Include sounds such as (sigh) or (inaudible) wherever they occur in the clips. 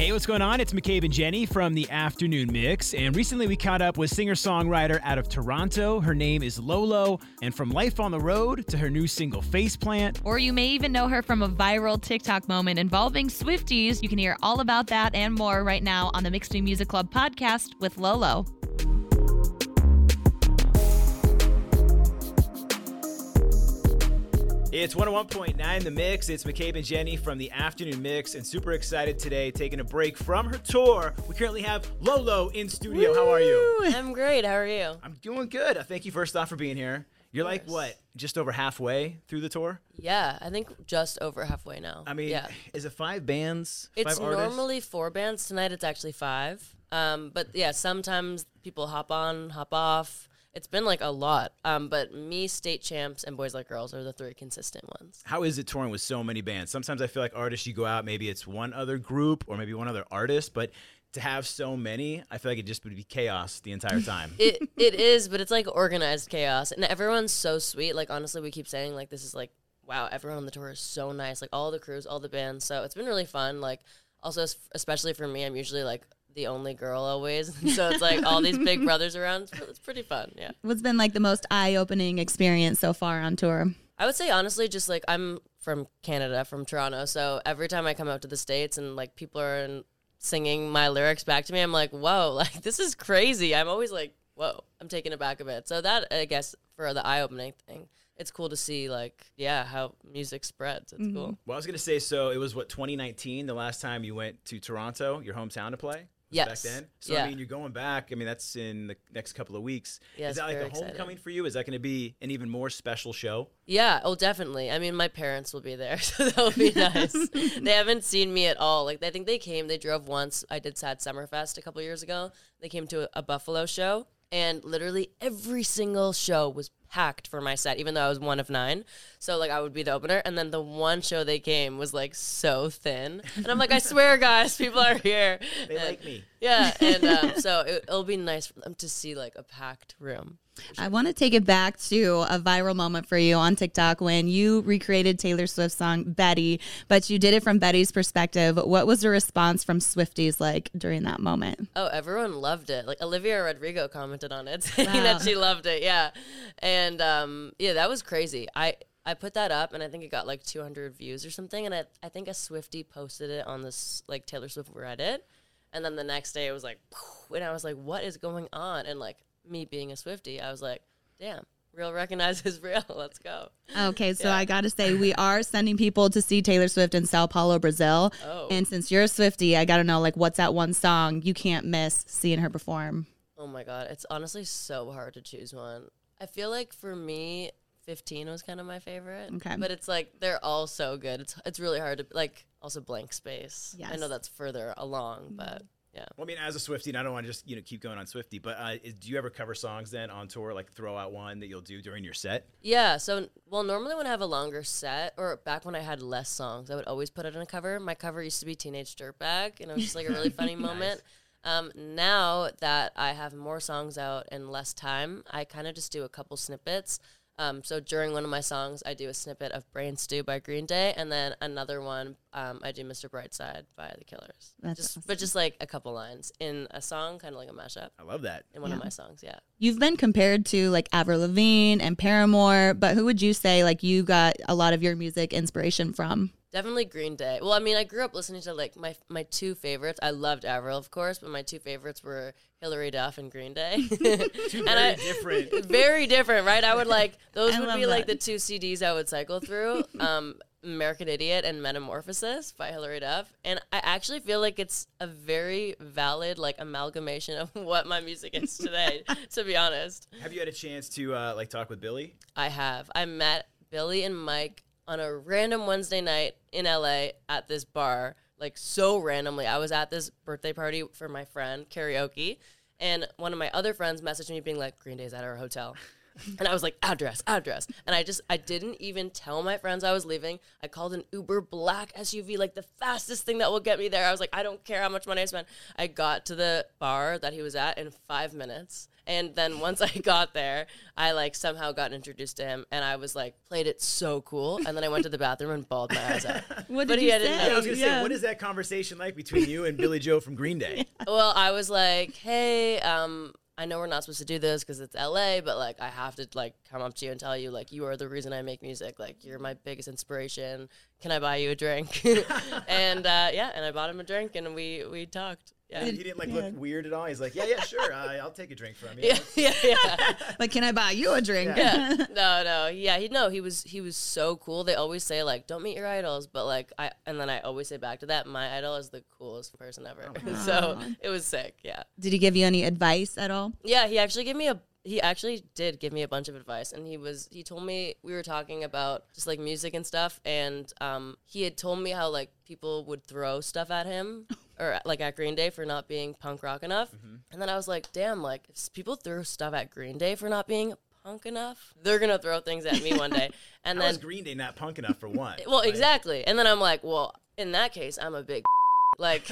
Hey, what's going on? It's McCabe and Jenny from the Afternoon Mix. And recently we caught up with singer songwriter out of Toronto. Her name is Lolo. And from Life on the Road to her new single Faceplant. Or you may even know her from a viral TikTok moment involving Swifties. You can hear all about that and more right now on the Mix New Music Club podcast with Lolo. It's 101.9 The Mix. It's McCabe and Jenny from the Afternoon Mix, and super excited today, taking a break from her tour. We currently have Lolo in studio. How are you? I'm great. How are you? I'm doing good. Thank you first off for being here. You're like what, just over halfway through the tour? Yeah, I think just over halfway now. I mean, yeah. is it five bands? It's five artists? normally four bands. Tonight it's actually five. Um, but yeah, sometimes people hop on, hop off. It's been like a lot. Um, but me, State Champs, and Boys Like Girls are the three consistent ones. How is it touring with so many bands? Sometimes I feel like artists, you go out, maybe it's one other group or maybe one other artist, but to have so many, I feel like it just would be chaos the entire time. (laughs) It it is, but it's like organized chaos, and everyone's so sweet. Like honestly, we keep saying like this is like wow, everyone on the tour is so nice. Like all the crews, all the bands. So it's been really fun. Like also, especially for me, I'm usually like the only girl always, (laughs) so it's like all these big brothers around. It's, it's pretty fun. Yeah. What's been like the most eye-opening experience so far on tour? I would say honestly, just like I'm from Canada, from Toronto, so every time I come out to the states and like people are in, singing my lyrics back to me, I'm like, whoa, (laughs) like this is crazy. I'm always like, whoa, I'm taken aback a bit. So that I guess for the eye opening thing, it's cool to see like yeah how music spreads. It's mm-hmm. cool. well, I was going to say, so it was what, 2019, the last time you went to Toronto, your hometown to play? Yes. Back then? So, I mean, you're going back. I mean, that's in the next couple of weeks. Yeah, is that like a very exciting. homecoming for you? Is that going to be an even more special show? Yeah, oh, definitely. I mean, my parents will be there, (laughs) so that'll be (laughs) nice. they haven't seen me at all. Like, I think they came, they drove once. I did Sad Summerfest a couple years ago. They came to a, a Buffalo show, and literally every single show was packed for my set, even though I was one of nine. So, like, I would be the opener, and then the one show they came was, like, so thin. And I'm like, I swear, guys, people are here. They And- like me. Yeah, and um, so it, it'll be nice for them to see, like, a packed room. I want to take it back to a viral moment for you on TikTok when you recreated Taylor Swift's song Betty, but you did it from Betty's perspective. What was the response from Swifties like during that moment? Oh, everyone loved it. Like Olivia Rodrigo commented on it, (laughs) saying Wow. that she loved it. Yeah, and um, yeah, that was crazy. I I put that up, and I think it got like 200 views or something. And I I think a Swiftie posted it on this like Taylor Swift Reddit, and then the next day it was like, (laughs) and I was like, what is going on? And like me being a Swiftie, I was like, damn, real recognizes real. (laughs) Let's go. Okay, so Yeah. I got to say, we are sending people to see Taylor Swift in Sao Paulo, Brazil. Oh. And since you're a Swiftie, I got to know, like, what's that one song you can't miss seeing her perform? Oh my god, it's honestly so hard to choose one. I feel like for me, 15 was kind of my favorite. Okay. But it's like they're all so good. It's it's really hard to like also blank space. Yes. I know that's further along, mm. but yeah. Well, I mean, as a Swiftie, and I don't want to just you know keep going on Swiftie, but uh, is- do you ever cover songs then on tour, like throw out one that you'll do during your set? Yeah, so well, normally when I have a longer set, or back when I had less songs, I would always put it in a cover. My cover used to be Teenage Dirtbag, and it was just like a really funny (laughs) moment. Um, now that I have more songs out and less time, I kind of just do a couple snippets. Um, so during one of my songs, I do a snippet of Brain Stew by Green Day, and then another one, um, I do Mr. Brightside by The Killers. That's just, awesome. But just like a couple lines in a song, kind of like a mashup I love that. in one of my songs, yeah. You've been compared to like Avril Lavigne and Paramore, but who would you say like you got a lot of your music inspiration from? Definitely Green Day. Well, I mean, I grew up listening to like my my two favorites. I loved Avril, of course, but my two favorites were Hilary Duff and Green Day. (laughs) Two And very I- different. (laughs) Very different, right? I would like (laughs) those I would love be like the two CDs I would cycle through. Um, American Idiot and Metamorphosis by Hilary Duff, and I actually feel like it's a very valid like amalgamation of (laughs) what my music is today. (laughs) to be honest, Have you had a chance to uh, like talk with Billie? I have. I met Billie and Mike on a random Wednesday night in LA at this bar, like so randomly. I was at this birthday party for my friend, karaoke, and one of my other friends messaged me being like, Green Day's at our hotel. And I was like, address, address. And I just, I didn't even tell my friends I was leaving. I called an Uber black SUV, like the fastest thing that will get me there. I was like, I don't care how much money I spend. I got to the bar that he was at in five minutes. And then once (laughs) I got there, I like somehow got introduced to him, and I was like played it so cool. And then I went to the bathroom and bawled my eyes out. (laughs) What But did he you had say? I was gonna say, what is that conversation like between you and Billie Joe from Green Day? (laughs) well, I was like, hey, um, I know we're not supposed to do this because it's LA, but like I have to like come up to you and tell you like you are the reason I make music. Like you're my biggest inspiration. Can I buy you a drink? (laughs) (laughs) and uh, yeah, and I bought him a drink and we we talked. Yeah. He didn't like look weird at all. He's like, yeah, yeah, sure, uh, I'll take a drink from you. (laughs) Yeah, yeah, yeah. (laughs) Like, can I buy you a drink? yeah. (laughs) No, no. Yeah, he no, he was he was so cool. They always say like don't meet your idols, but like I and then I always say back to that, my idol is the coolest person ever. so it was sick. Yeah. Did he give you any advice at all? Yeah, he actually gave me a he actually did give me a bunch of advice and he was he told me we were talking about just like music and stuff and um he had told me how like people would throw stuff at him or uh, like at Green Day for not being punk rock enough. Mm-hmm. And then I was like, damn, like if people throw stuff at Green Day for not being punk enough, they're gonna throw things at me one day. (laughs) And How then is Green Day not punk enough for one? (laughs) well, Like, exactly. And then I'm like, well, in that case, I'm a big (laughs) like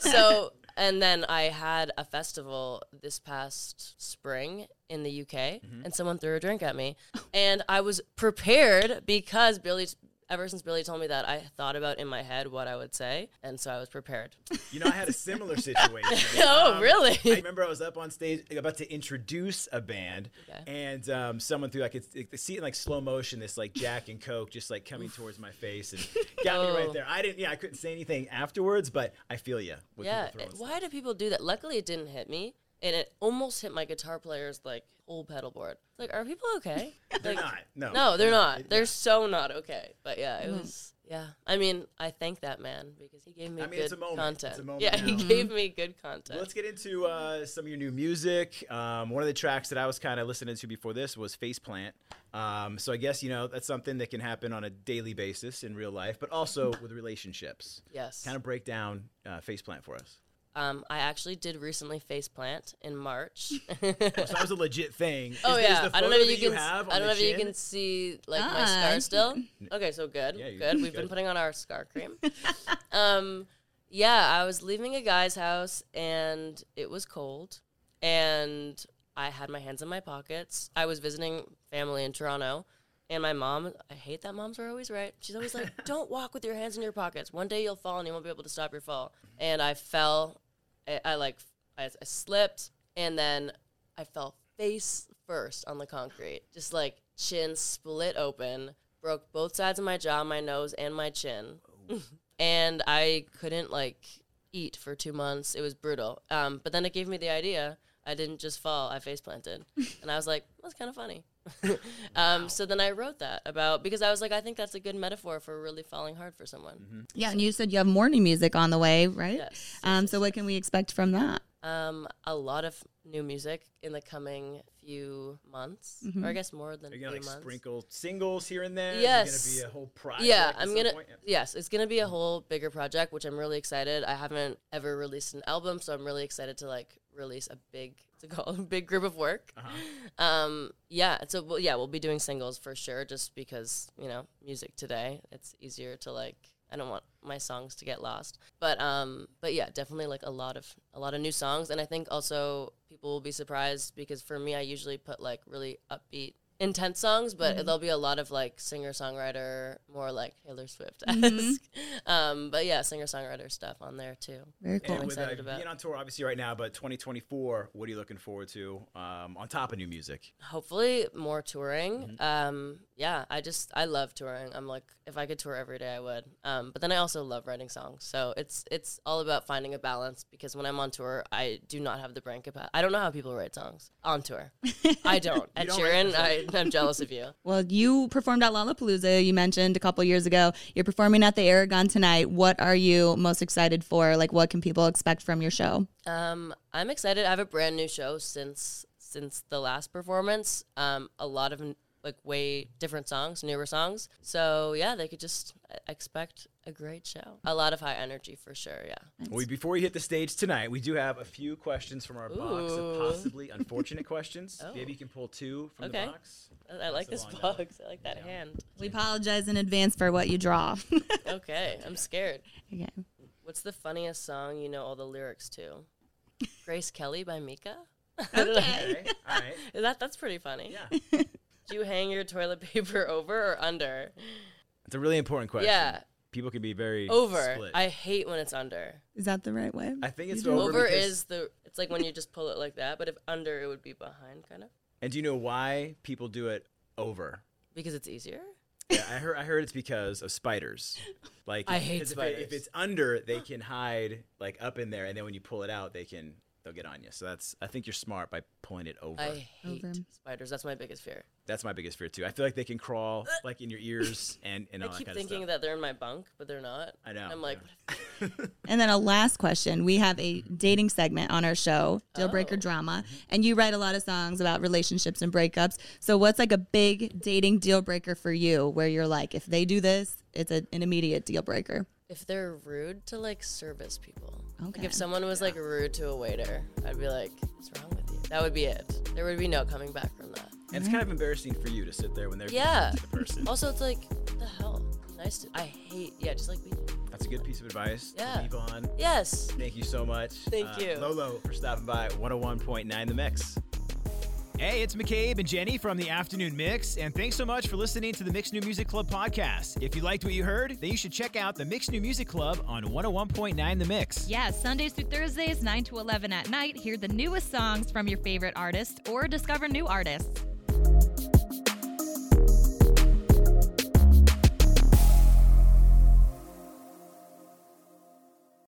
so. And then I had a festival this past spring in the UK, mm-hmm. and someone threw a drink at me, and I was prepared because Billie. Ever since Billie told me that, I thought about in my head what I would say, and so I was prepared. You know, I had a similar (laughs) situation. oh, Um, really? I remember I was up on stage about to introduce a band, Okay. and um, someone threw like it's, see it in like slow motion, this like Jack and Coke just like coming (laughs) towards my face and got me right Oh. there. I didn't, yeah, I couldn't say anything afterwards, but I feel you. yeah. Why do people do that? Luckily, it didn't hit me, and it almost hit my guitar player's like whole pedal board. Like, are people okay? (laughs) They're Like, not. No, No, they're not. It- They're so not okay. But yeah, it was. Yeah, I mean, I thank that man because he gave me I mean, good it's a moment. content. It's a moment yeah, he now. (laughs) gave me good content. Well, let's get into uh, some of your new music. Um, one of the tracks that I was kind of listening to before this was Faceplant. Um, so I guess you know that's something that can happen on a daily basis in real life, but also with relationships. yes. Kind of break down uh, Faceplant for us. Um, I actually did recently faceplant in March. (laughs) (laughs) So that was a legit thing. Oh is yeah, the I don't know if you that can. have I don't know if you can see like my Ah, scar still. (laughs) Okay, so good, Yeah, good. We've good. been putting on our scar cream. um, yeah, I was leaving a guy's house and it was cold, and I had my hands in my pockets. I was visiting family in Toronto. And my mom, I hate that moms are always right. She's always like, "Don't walk with your hands in your pockets. One day you'll fall and you won't be able to stop your fall." And I fell. I, I like, I, I slipped, and then I fell face first on the concrete, just like chin split open, broke both sides of my jaw, my nose, and my chin, (laughs) and I couldn't like eat for two months. It was brutal. Um, but then it gave me the idea. I didn't just fall; I face planted, (laughs) and I was like, "That's kind of funny." (laughs) um, so then I wrote that about because I was like, I think that's a good metaphor for really falling hard for someone. Yeah, and you said you have morning music on the way, right? Yes. Um, so what can we expect from that? Um, a lot of new music in the coming few months, or I guess more than Are you gonna like months. sprinkle singles here and there? Yes. Is gonna be a whole project? yeah, I'm gonna. point? Yes, it's gonna be a whole bigger project, which I'm really excited. I haven't ever released an album, so I'm really excited to like release a big, to call (laughs) a big group of work. Uh-huh. Um, yeah, so well, yeah, we'll be doing singles for sure, just because you know music today, it's easier to like. I don't want my songs to get lost, but um, but yeah, definitely like a lot of a lot of new songs, and I think also people will be surprised because for me, I usually put like really upbeat, intense songs, but there'll be a lot of like singer songwriter, more like Taylor Swift esque. (laughs) Um, but yeah, singer songwriter stuff on there too. Very cool. I'm And with uh, excited about. being on tour, obviously, right now, but 2024, what are you looking forward to um, on top of new music? hopefully more touring um yeah i just i love touring i'm like if i could tour every day i would um but then i also love writing songs so it's it's all about finding a balance because when i'm on tour i do not have the brain capacity i don't know how people write songs on tour (laughs) i don't at don't write Sheeran, I, i'm jealous of you (laughs) Well, you performed at Lollapalooza. You mentioned a couple years ago. You're performing at the Aragon tonight. What are you most excited for? Like, what can people expect from your show? Um, I'm excited. I have a brand new show since since the last performance. Um, a lot of like way different songs, newer songs. So yeah, they could just uh, expect a great show. A lot of high energy for sure. Yeah. Well, before we hit the stage tonight, we do have a few questions from our box of possibly (laughs) unfortunate questions. Oh. Maybe you can pull two from Okay. the box. I, I like That's this a long box. I like that hand. We apologize in advance for what you draw. (laughs) Okay, I'm scared. okay. What's the funniest song you know all the lyrics to? (laughs) Grace Kelly by Mika. Okay. All right. That that's pretty funny. Yeah. Do you hang your toilet (laughs) paper over or under? It's a really important question. Yeah. People can be very Over. split. I hate when it's under. Is that the right way? I think it's over. Over because- is the it's like when you just pull it like that, but if under it would be behind kind of. And do you know why people do it over? Because it's easier? Yeah, I heard. I heard it's because of spiders. (laughs) Like I hate 'cause if, it- if spiders. it's under, they can hide like up in there, and then when you pull it out, they can they'll get on you. So that's. I think you're smart by pulling it over. I hate Over. spiders. That's my biggest fear. That's my biggest fear too. I feel like they can crawl like in your ears (laughs) and and I all that keep kind thinking of stuff. that they're in my bunk, but they're not. I know, I'm like, yeah. (laughs) And then a last question. We have a dating segment on our show, Deal Breaker Oh. Drama, and you write a lot of songs about relationships and breakups. So what's like a big dating deal breaker for you where you're like, if they do this, it's a, an immediate deal breaker? if they're rude to like service people. Like if someone was like rude to a waiter, I'd be like, what's wrong with you? That would be it. There would be no coming back from that. And it's kind of embarrassing for you to sit there when they're Yeah. the person. (laughs) Also, it's like, what the hell? Be nice to. I hate. Yeah, just like be. That's a good piece of advice Yeah. to leave on. Yes. Thank you so much. Thank uh, you. Lolo, for stopping by 101.9 The Mix. Hey, it's McCabe and Jenny from the Afternoon Mix, and thanks so much for listening to the Mix New Music Club podcast. If you liked what you heard, then you should check out the Mix New Music Club on 101.9 The Mix. Yeah, Sundays through Thursdays, 9 to 11 at night. Hear the newest songs from your favorite artist or discover new artists.